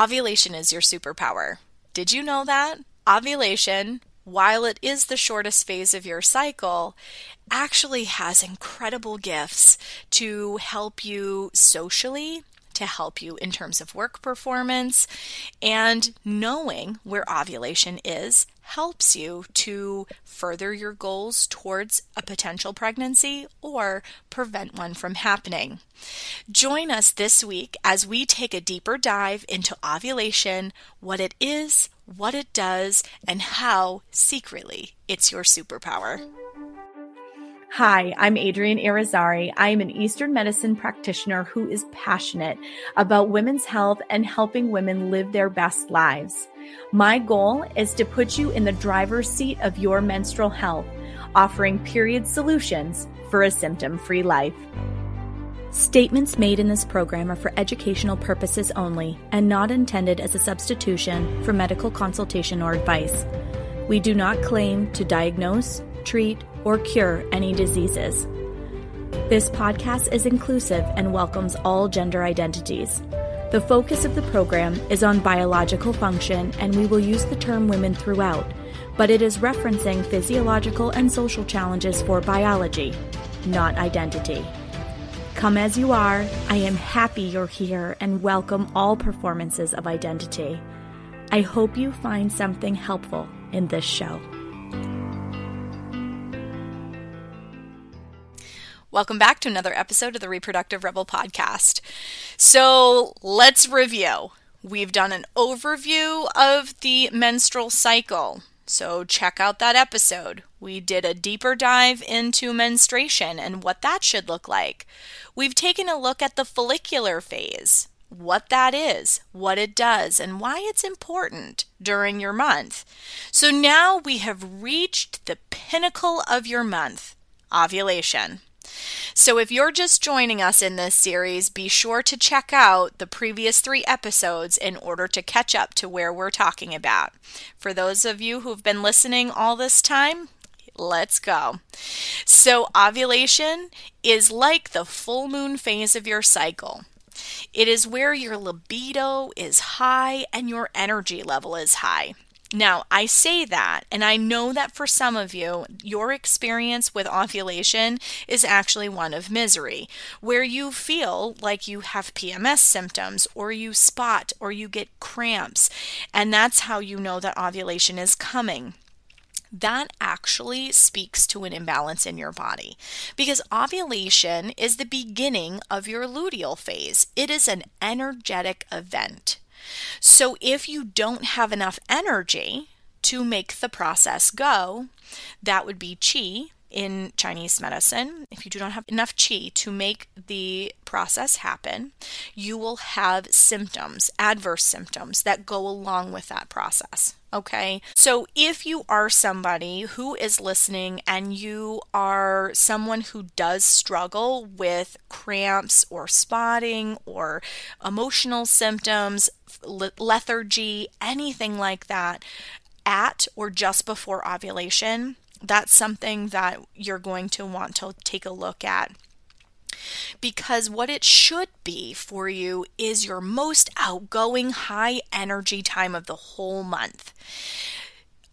Ovulation is your superpower. Did you know that? Ovulation, while it is the shortest phase of your cycle, actually has incredible gifts to help you socially, to help you in terms of work performance, and knowing where ovulation is helps you to further your goals towards a potential pregnancy or prevent one from happening. Join us this week as we take a deeper dive into ovulation, what it is, what it does, and how secretly it's your superpower. Hi, I'm Adrienne Irizarry. I am an Eastern medicine practitioner who is passionate about women's health and helping women live their best lives. My goal is to put you in the driver's seat of your menstrual health, offering period solutions for a symptom free life. Statements made in this program are for educational purposes only and not intended as a substitution for medical consultation or advice. We do not claim to diagnose, treat, or cure any diseases. This podcast is inclusive and welcomes all gender identities. The focus of the program is on biological function, and we will use the term women throughout, but it is referencing physiological and social challenges for biology, not identity. Come as you are, I am happy you're here and welcome all performances of identity. I hope you find something helpful in this show. Welcome back to another episode of the Reproductive Rebel podcast. So let's review. We've done an overview of the menstrual cycle. So check out that episode. We did a deeper dive into menstruation and what that should look like. We've taken a look at the follicular phase, what that is, what it does, and why it's important during your month. So now we have reached the pinnacle of your month ovulation. So, if you're just joining us in this series, be sure to check out the previous three episodes in order to catch up to where we're talking about. For those of you who've been listening all this time, let's go. So, ovulation is like the full moon phase of your cycle. It is where your libido is high and your energy level is high. Now, I say that, and I know that for some of you, your experience with ovulation is actually one of misery, where you feel like you have PMS symptoms, or you spot, or you get cramps, and that's how you know that ovulation is coming that actually speaks to an imbalance in your body because ovulation is the beginning of your luteal phase. It is an energetic event. So if you don't have enough energy to make the process go, that would be qi in Chinese medicine. If you do not have enough qi to make the process happen, you will have symptoms, adverse symptoms that go along with that process. Okay, so if you are somebody who is listening and you are someone who does struggle with cramps or spotting or emotional symptoms, lethargy, anything like that, at or just before ovulation, that's something that you're going to want to take a look at because what it should be for you is your most outgoing, high energy time of the whole month.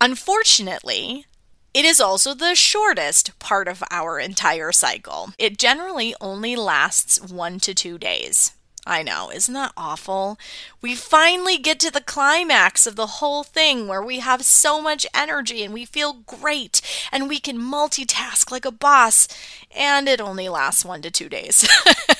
Unfortunately, it is also the shortest part of our entire cycle. It generally only lasts one to two days. I know, isn't that awful? We finally get to the climax of the whole thing where we have so much energy and we feel great and we can multitask like a boss, and it only lasts one to two days.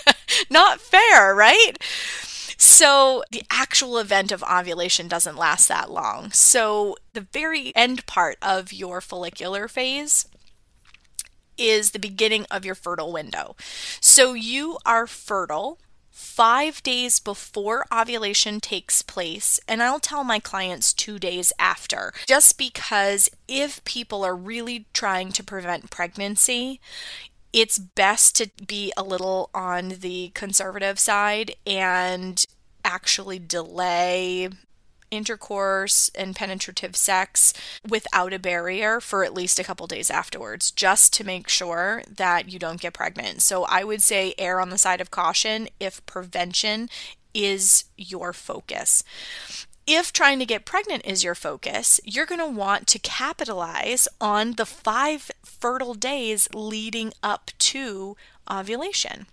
Not fair, right? So, the actual event of ovulation doesn't last that long. So, the very end part of your follicular phase is the beginning of your fertile window. So, you are fertile five days before ovulation takes place, and I'll tell my clients two days after, just because if people are really trying to prevent pregnancy, it's best to be a little on the conservative side and actually delay intercourse and penetrative sex without a barrier for at least a couple days afterwards, just to make sure that you don't get pregnant. So I would say err on the side of caution if prevention is your focus. If trying to get pregnant is your focus, you're going to want to capitalize on the five fertile days leading up to ovulation.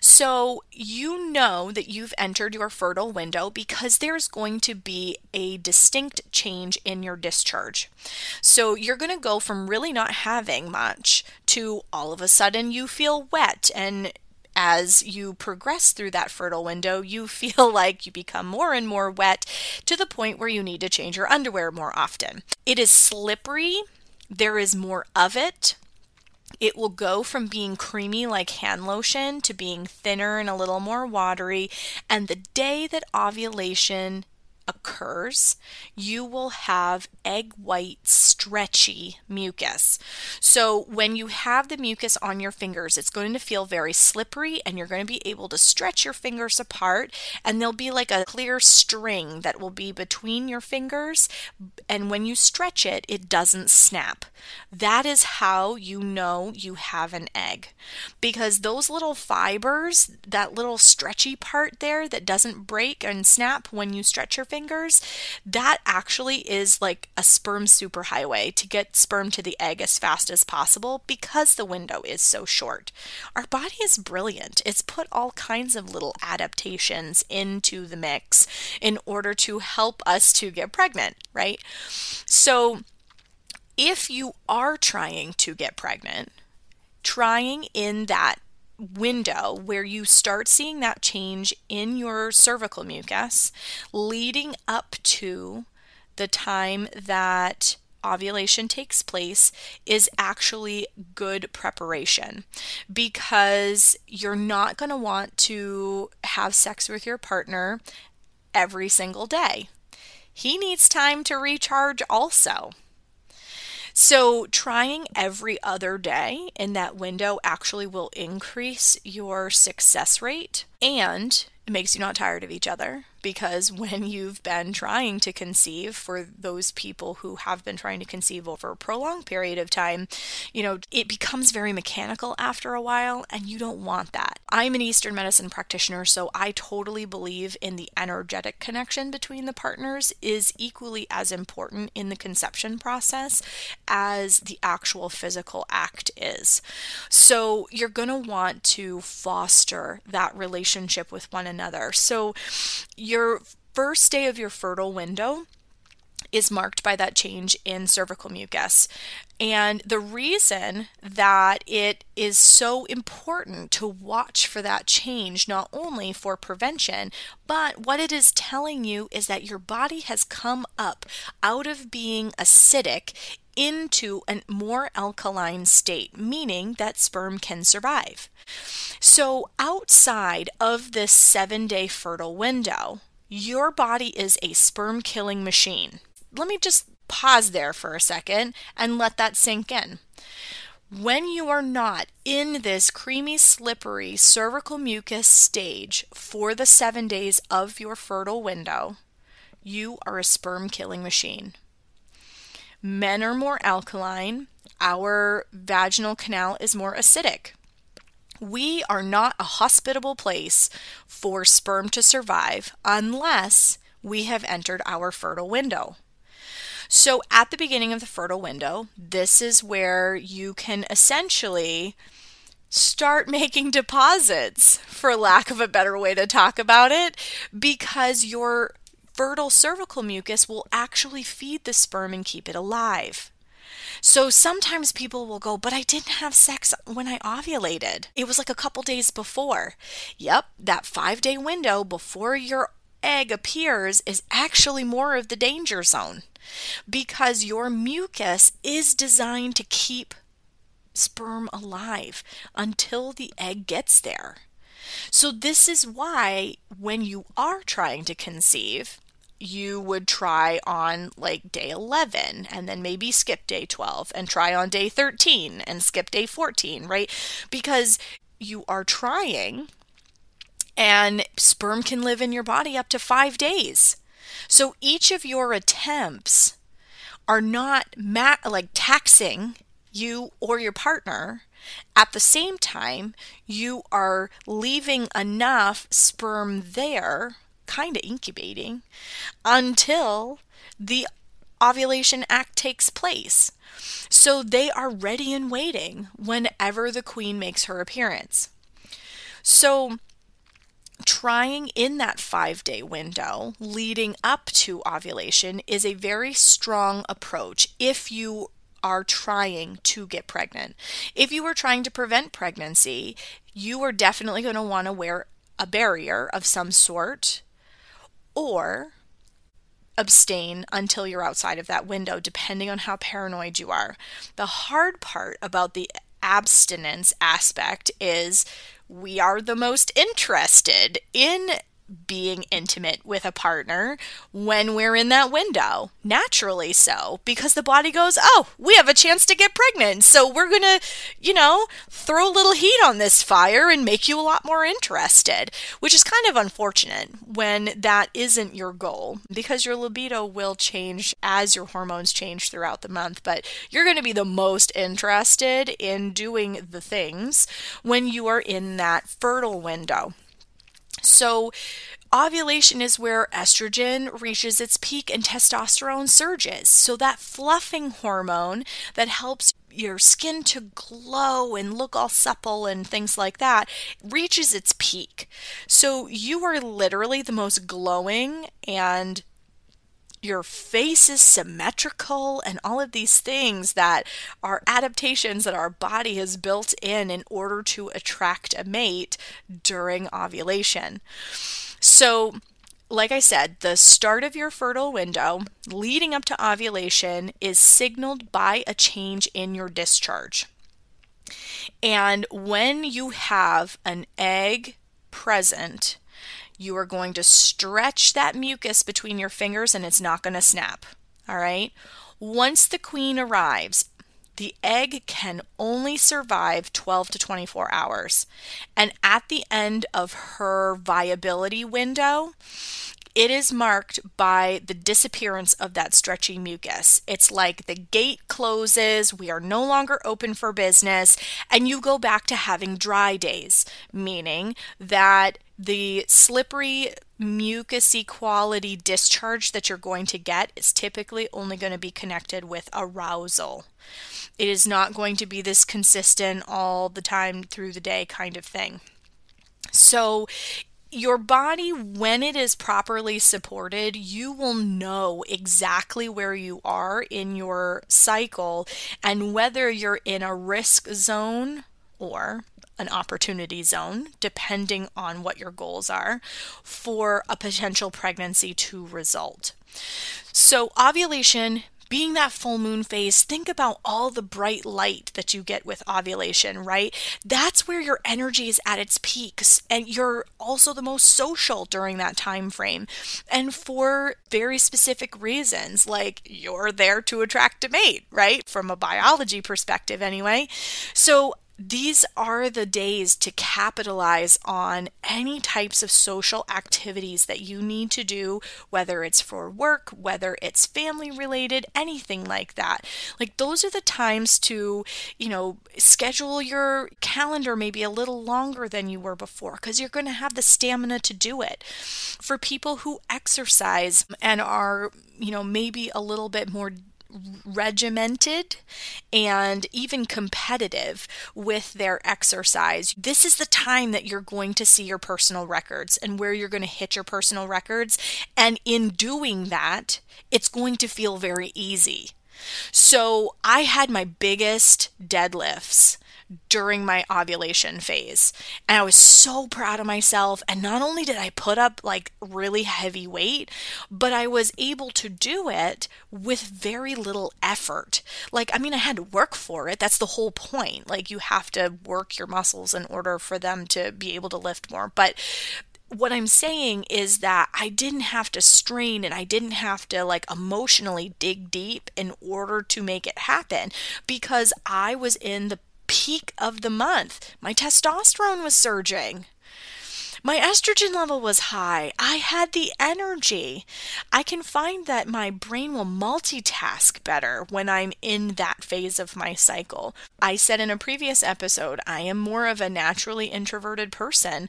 So, you know that you've entered your fertile window because there's going to be a distinct change in your discharge. So, you're going to go from really not having much to all of a sudden you feel wet and as you progress through that fertile window, you feel like you become more and more wet to the point where you need to change your underwear more often. It is slippery, there is more of it. It will go from being creamy like hand lotion to being thinner and a little more watery. And the day that ovulation occurs, you will have egg white, stretchy mucus. So, when you have the mucus on your fingers, it's going to feel very slippery and you're going to be able to stretch your fingers apart, and there'll be like a clear string that will be between your fingers. And when you stretch it, it doesn't snap. That is how you know you have an egg because those little fibers, that little stretchy part there that doesn't break and snap when you stretch your fingers, that actually is like a sperm superhighway to get sperm to the egg as fast as possible because the window is so short. Our body is brilliant. It's put all kinds of little adaptations into the mix in order to help us to get pregnant, right? So, if you are trying to get pregnant, trying in that window where you start seeing that change in your cervical mucus leading up to the time that ovulation takes place is actually good preparation because you're not going to want to have sex with your partner every single day. He needs time to recharge also. So, trying every other day in that window actually will increase your success rate and it makes you not tired of each other because when you've been trying to conceive for those people who have been trying to conceive over a prolonged period of time, you know, it becomes very mechanical after a while and you don't want that. I'm an Eastern medicine practitioner, so I totally believe in the energetic connection between the partners is equally as important in the conception process as the actual physical act is. So you're going to want to foster that relationship with one another. So your first day of your fertile window is marked by that change in cervical mucus. And the reason that it is so important to watch for that change, not only for prevention, but what it is telling you is that your body has come up out of being acidic into a more alkaline state, meaning that sperm can survive. So, outside of this seven day fertile window, your body is a sperm killing machine. Let me just pause there for a second and let that sink in. When you are not in this creamy, slippery cervical mucus stage for the seven days of your fertile window, you are a sperm killing machine. Men are more alkaline, our vaginal canal is more acidic. We are not a hospitable place for sperm to survive unless we have entered our fertile window. So, at the beginning of the fertile window, this is where you can essentially start making deposits, for lack of a better way to talk about it, because your fertile cervical mucus will actually feed the sperm and keep it alive. So sometimes people will go, but I didn't have sex when I ovulated. It was like a couple days before. Yep, that five day window before your egg appears is actually more of the danger zone because your mucus is designed to keep sperm alive until the egg gets there. So, this is why when you are trying to conceive, you would try on like day 11 and then maybe skip day 12 and try on day 13 and skip day 14, right? Because you are trying and sperm can live in your body up to five days. So each of your attempts are not ma- like taxing you or your partner At the same time, you are leaving enough sperm there, kind of incubating, until the ovulation act takes place. So they are ready and waiting whenever the queen makes her appearance. So, trying in that five day window leading up to ovulation is a very strong approach if you are trying to get pregnant. If you are trying to prevent pregnancy, you are definitely going to want to wear a barrier of some sort or abstain until you're outside of that window, depending on how paranoid you are. The hard part about the abstinence aspect is we are the most interested in being intimate with a partner when we're in that window. Naturally so, because the body goes, oh, we have a chance to get pregnant. So we're going to, you know, throw a little heat on this fire and make you a lot more interested, which is kind of unfortunate when that isn't your goal because your libido will change as your hormones change throughout the month. But you're going to be the most interested in doing the things when you are in that fertile window. So, ovulation is where estrogen reaches its peak and testosterone surges. So, that fluffing hormone that helps your skin to glow and look all supple and things like that reaches its peak. So, you are literally the most glowing and your face is symmetrical and all of these things that are adaptations that our body has built in in order to attract a mate during ovulation. So, like I said, the start of your fertile window leading up to ovulation is signaled by a change in your discharge. And when you have an egg present, you are going to stretch that mucus between your fingers and it's not going to snap. All right. Once the queen arrives, the egg can only survive 12 to 24 hours. And at the end of her viability window, it is marked by the disappearance of that stretchy mucus. It's like the gate closes, we are no longer open for business, and you go back to having dry days, meaning that the slippery mucousy quality discharge that you're going to get is typically only going to be connected with arousal. It is not going to be this consistent all the time through the day kind of thing. So, your body, when it is properly supported, you will know exactly where you are in your cycle and whether you're in a risk zone or an opportunity zone, depending on what your goals are, for a potential pregnancy to result. So, ovulation being that full moon phase, think about all the bright light that you get with ovulation, right? That's where your energy is at its peaks and you're also the most social during that time frame. And for very specific reasons, like you're there to attract a mate, right? From a biology perspective anyway. So these are the days to capitalize on any types of social activities that you need to do, whether it's for work, whether it's family related, anything like that. Like, those are the times to, you know, schedule your calendar maybe a little longer than you were before because you're going to have the stamina to do it. For people who exercise and are, you know, maybe a little bit more regimented and even competitive with their exercise, this is the time that you're going to see your personal records and where you're going to hit your personal records. And in doing that, it's going to feel very easy. So I had my biggest deadlifts during my ovulation phase. And I was so proud of myself. And not only did I put up like really heavy weight, but I was able to do it with very little effort. Like, I mean, I had to work for it. That's the whole point. Like, you have to work your muscles in order for them to be able to lift more. But what I'm saying is that I didn't have to strain and I didn't have to like emotionally dig deep in order to make it happen because I was in the peak of the month. My testosterone was surging. My estrogen level was high. I had the energy. I can find that my brain will multitask better when I'm in that phase of my cycle. I said in a previous episode, I am more of a naturally introverted person.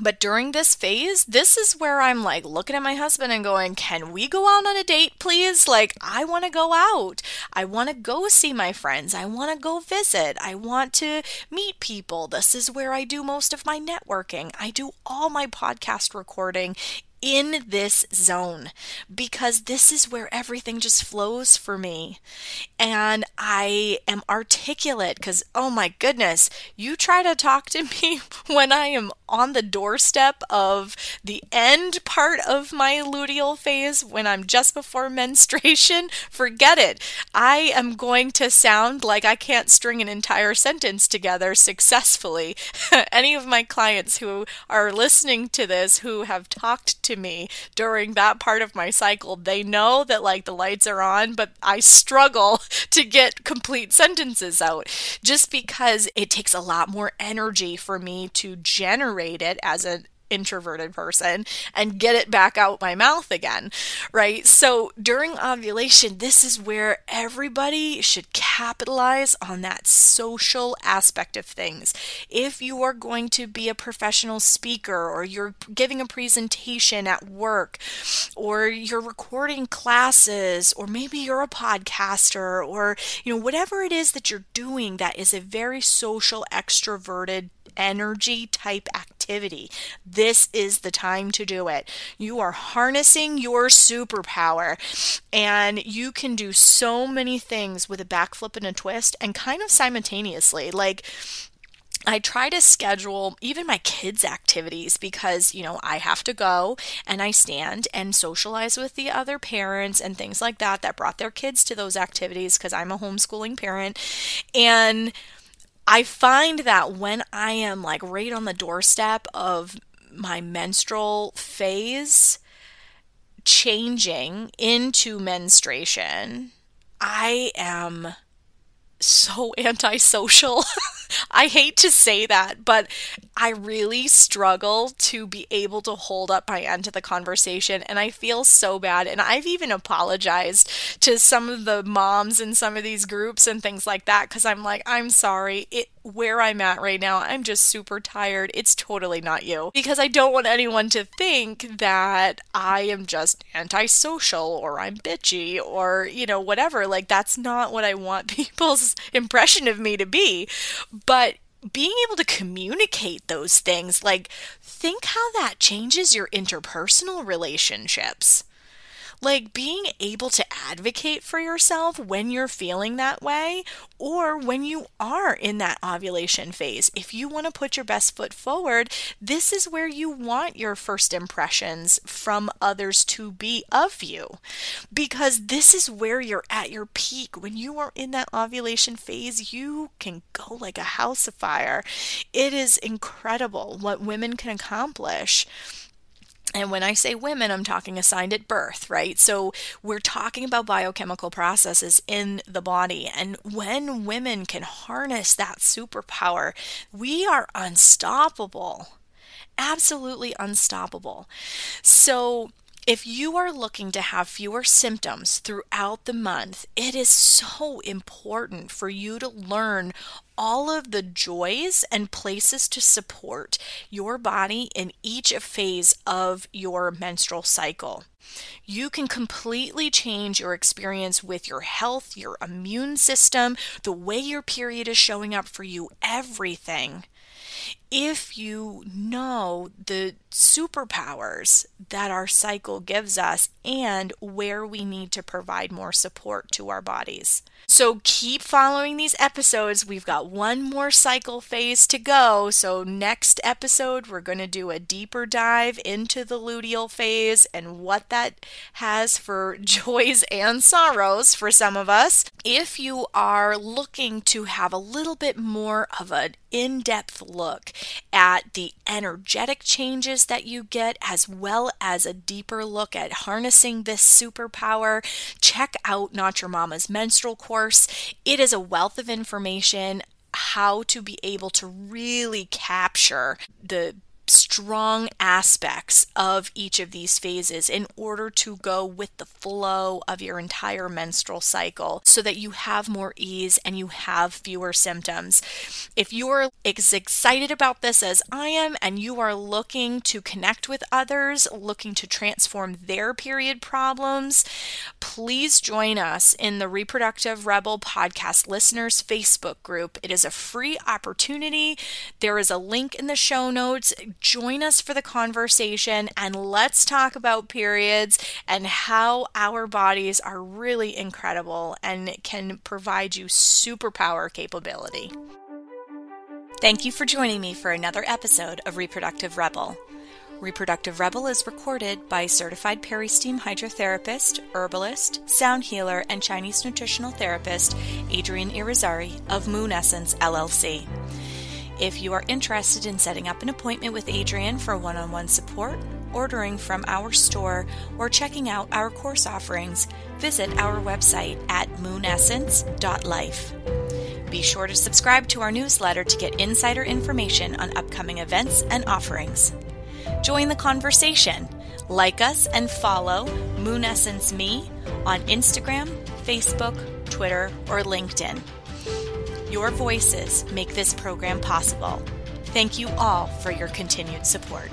But during this phase, this is where I'm like looking at my husband and going, Can we go out on a date, please? Like, I want to go out. I want to go see my friends. I want to go visit. I want to meet people. This is where I do most of my networking. I do all my podcast recording in this zone because this is where everything just flows for me. And I am articulate because, oh my goodness, you try to talk to me when I am on the doorstep of the end part of my luteal phase, when I'm just before menstruation, forget it. I am going to sound like I can't string an entire sentence together successfully. Any of my clients who are listening to this who have talked to me during that part of my cycle, they know that like the lights are on, but I struggle to get complete sentences out just because it takes a lot more energy for me to generate it as an introverted person and get it back out my mouth again, right? So during ovulation, this is where everybody should capitalize on that social aspect of things. If you are going to be a professional speaker or you're giving a presentation at work or you're recording classes or maybe you're a podcaster or you know whatever it is that you're doing that is a very social extroverted energy type activity. This is the time to do it. You are harnessing your superpower and you can do so many things with a backflip and a twist and kind of simultaneously. Like, I try to schedule even my kids' activities because, you know, I have to go and I stand and socialize with the other parents and things like that that brought their kids to those activities because I'm a homeschooling parent. And I find that when I am like right on the doorstep of my menstrual phase changing into menstruation, I am so antisocial. I hate to say that, but I really struggle to be able to hold up my end of the conversation. And I feel so bad. And I've even apologized to some of the moms in some of these groups and things like that because I'm like, I'm sorry. It, where I'm at right now, I'm just super tired. It's totally not you. Because I don't want anyone to think that I am just antisocial or I'm bitchy or, you know, whatever. Like, that's not what I want people's impression of me to be. But being able to communicate those things, like, think how that changes your interpersonal relationships. Like being able to advocate for yourself when you're feeling that way or when you are in that ovulation phase. If you want to put your best foot forward, this is where you want your first impressions from others to be of you. Because this is where you're at your peak. When you are in that ovulation phase, you can go like a house of fire. It is incredible what women can accomplish and when I say women, I'm talking assigned at birth, right? So we're talking about biochemical processes in the body. And when women can harness that superpower, we are unstoppable. Absolutely unstoppable. So if you are looking to have fewer symptoms throughout the month, it is so important for you to learn all of the joys and places to support your body in each phase of your menstrual cycle. You can completely change your experience with your health, your immune system, the way your period is showing up for you, everything if you know the superpowers that our cycle gives us and where we need to provide more support to our bodies. So keep following these episodes. We've got one more cycle phase to go. So, next episode, we're going to do a deeper dive into the luteal phase and what that has for joys and sorrows for some of us. If you are looking to have a little bit more of an in depth look at the energetic changes that you get, as well as a deeper look at harnessing this superpower, check out Not Your Momma's Menstrual Course. It is a wealth of information how to be able to really capture the strong aspects of each of these phases in order to go with the flow of your entire menstrual cycle so that you have more ease and you have fewer symptoms. If you're as excited about this as I am and you are looking to connect with others, looking to transform their period problems, please join us in the Reproductive Rebel Podcast Listeners Facebook group. It is a free opportunity. There is a link in the show notes join us for the conversation and let's talk about periods and how our bodies are really incredible and can provide you superpower capability. Thank you for joining me for another episode of Reproductive Rebel. Reproductive Rebel is recorded by certified Peristeam hydrotherapist, herbalist, sound healer, and Chinese nutritional therapist Adrienne Irizarry of Moon Essence LLC. If you are interested in setting up an appointment with Adrienne for one on one support, ordering from our store, or checking out our course offerings, visit our website at moonessence.life. Be sure to subscribe to our newsletter to get insider information on upcoming events and offerings. Join the conversation. Like us and follow Moon Essence Me on Instagram, Facebook, Twitter, or LinkedIn. Your voices make this program possible. Thank you all for your continued support.